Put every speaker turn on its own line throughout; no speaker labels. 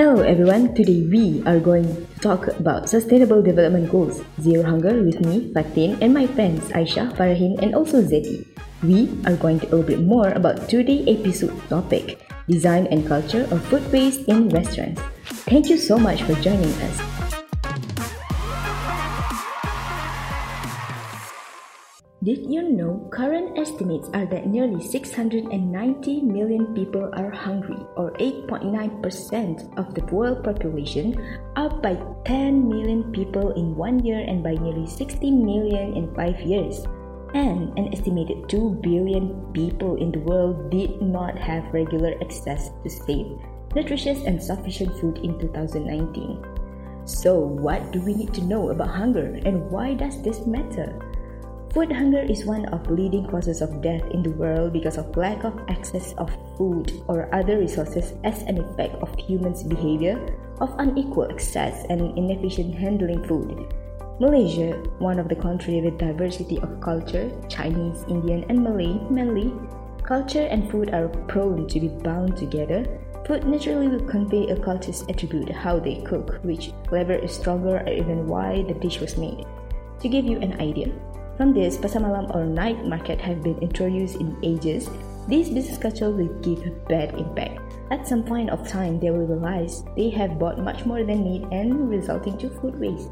Hello everyone, today we are going to talk about Sustainable Development Goals, Zero Hunger with me, Fatin, and my friends Aisha, Farahin, and also Zeti. We are going to elaborate more about today's episode topic, Design and Culture of Food Waste in Restaurants. Thank you so much for joining us. Did you know current estimates are that nearly 690 million people are hungry, or 8.9% of the world population, up by 10 million people in one year and by nearly 60 million in five years? And an estimated 2 billion people in the world did not have regular access to safe, nutritious, and sufficient food in 2019. So, what do we need to know about hunger and why does this matter? Food hunger is one of leading causes of death in the world because of lack of access of food or other resources as an effect of humans' behavior of unequal access and inefficient handling food. Malaysia, one of the countries with diversity of culture, Chinese, Indian, and Malay mainly, culture and food are prone to be bound together. Food naturally will convey a culture's attribute, how they cook, which flavor is stronger, or even why the dish was made. To give you an idea, from this, pasar malam or night market have been introduced in ages. This business culture will give a bad impact. At some point of time, they will realize they have bought much more than need and resulting to food waste.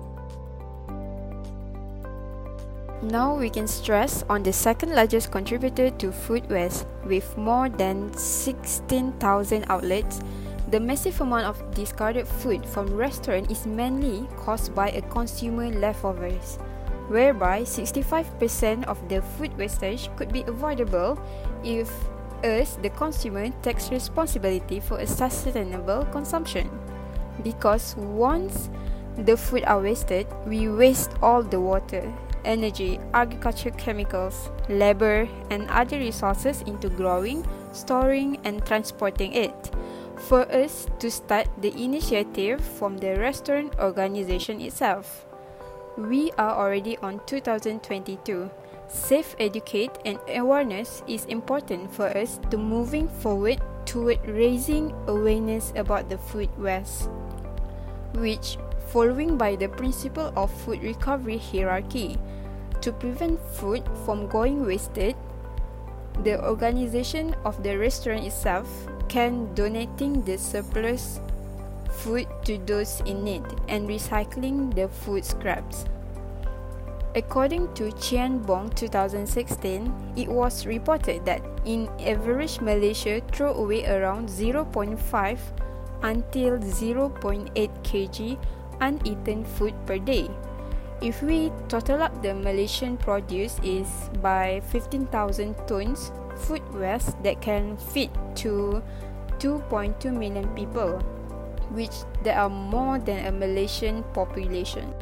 Now we can stress on the second largest contributor to food waste with more than 16,000 outlets. The massive amount of discarded food from restaurant is mainly caused by a consumer leftovers whereby 65% of the food wastage could be avoidable if us, the consumer, takes responsibility for a sustainable consumption. Because once the food are wasted, we waste all the water, energy, agricultural chemicals, labor, and other resources into growing, storing, and transporting it. For us to start the initiative from the restaurant organization itself. We are already on 2022. Safe educate and awareness is important for us to moving forward toward raising awareness about the food waste, which following by the principle of food recovery hierarchy to prevent food from going wasted the organization of the restaurant itself can donating the surplus food to those in need and recycling the food scraps. According to Chian Bong 2016, it was reported that in average Malaysia throw away around 0.5 until 0.8 kg uneaten food per day. If we total up the Malaysian produce is by 15,000 tons food waste that can feed to 2.2 million people which there are more than a Malaysian population.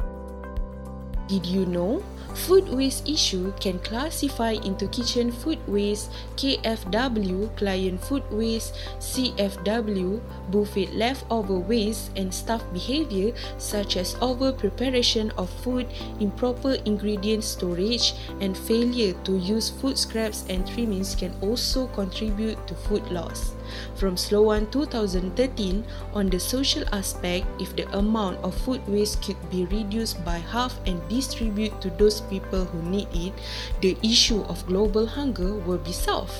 Did you know? Food waste issue can classify into kitchen food waste, KFW, client food waste, CFW, buffet leftover waste and staff behavior such as over preparation of food, improper ingredient storage and failure to use food scraps and trimmings can also contribute to food loss. From Sloan 2013 on the social aspect, if the amount of food waste could be reduced by half and distributed to those people who need it, the issue of global hunger will be solved.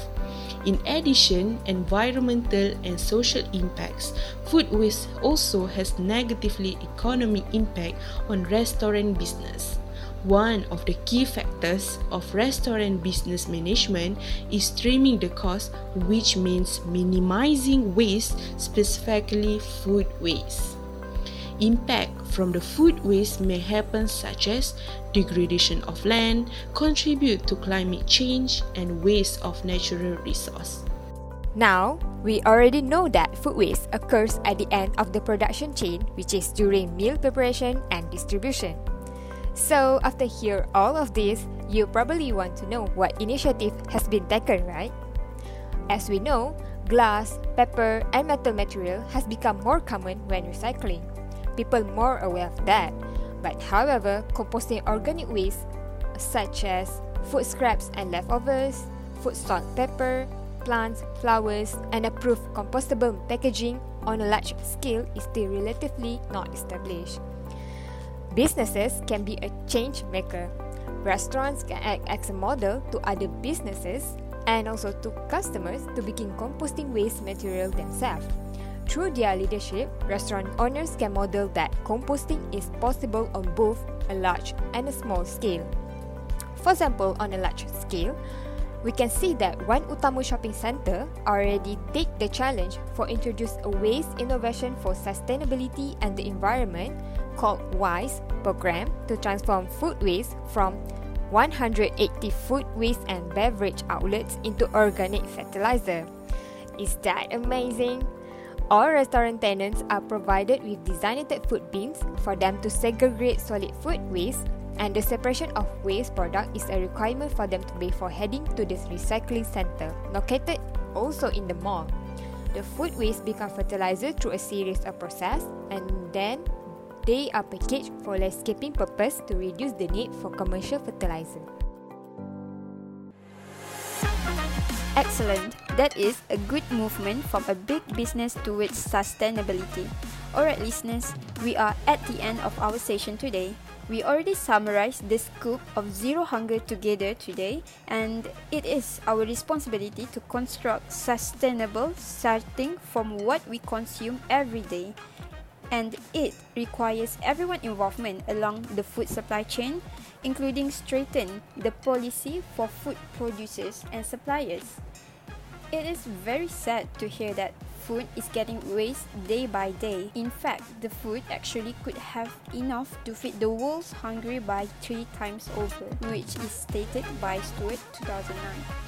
In addition, environmental and social impacts, food waste also has negatively economic impact on restaurant business. One of the key factors of restaurant business management is trimming the cost, which means minimizing waste, specifically food waste. Impact from the food waste may happen such as degradation of land, contribute to climate change, and waste of natural resource.
Now, we already know that food waste occurs at the end of the production chain, which is during meal preparation and distribution. So, after hear all of this, you probably want to know what initiative has been taken, right? As we know, glass, paper, and metal material has become more common when recycling. People more aware of that. But however, composting organic waste such as food scraps and leftovers, food salt pepper, plants, flowers, and approved compostable packaging on a large scale is still relatively not established. Businesses can be a change maker. Restaurants can act as a model to other businesses and also to customers to begin composting waste material themselves. Through their leadership, restaurant owners can model that composting is possible on both a large and a small scale. For example, on a large scale, we can see that One Utama Shopping Centre already take the challenge for introduce a waste innovation for sustainability and the environment called WISE program to transform food waste from 180 food waste and beverage outlets into organic fertilizer. Is that amazing? All restaurant tenants are provided with designated food bins for them to segregate solid food waste and the separation of waste product is a requirement for them to pay for heading to this recycling center located also in the mall. The food waste become fertilizer through a series of process and then they are packaged for landscaping purpose to reduce the need for commercial fertilizer.
Excellent. That is a good movement from a big business towards sustainability. Alright, listeners, we are at the end of our session today. We already summarized the scope of Zero Hunger together today, and it is our responsibility to construct sustainable starting from what we consume every day. And it requires everyone involvement along the food supply chain, including straighten the policy for food producers and suppliers. It is very sad to hear that food is getting waste day by day. In fact, the food actually could have enough to feed the world's hungry by three times over, which is stated by Stuart 2009.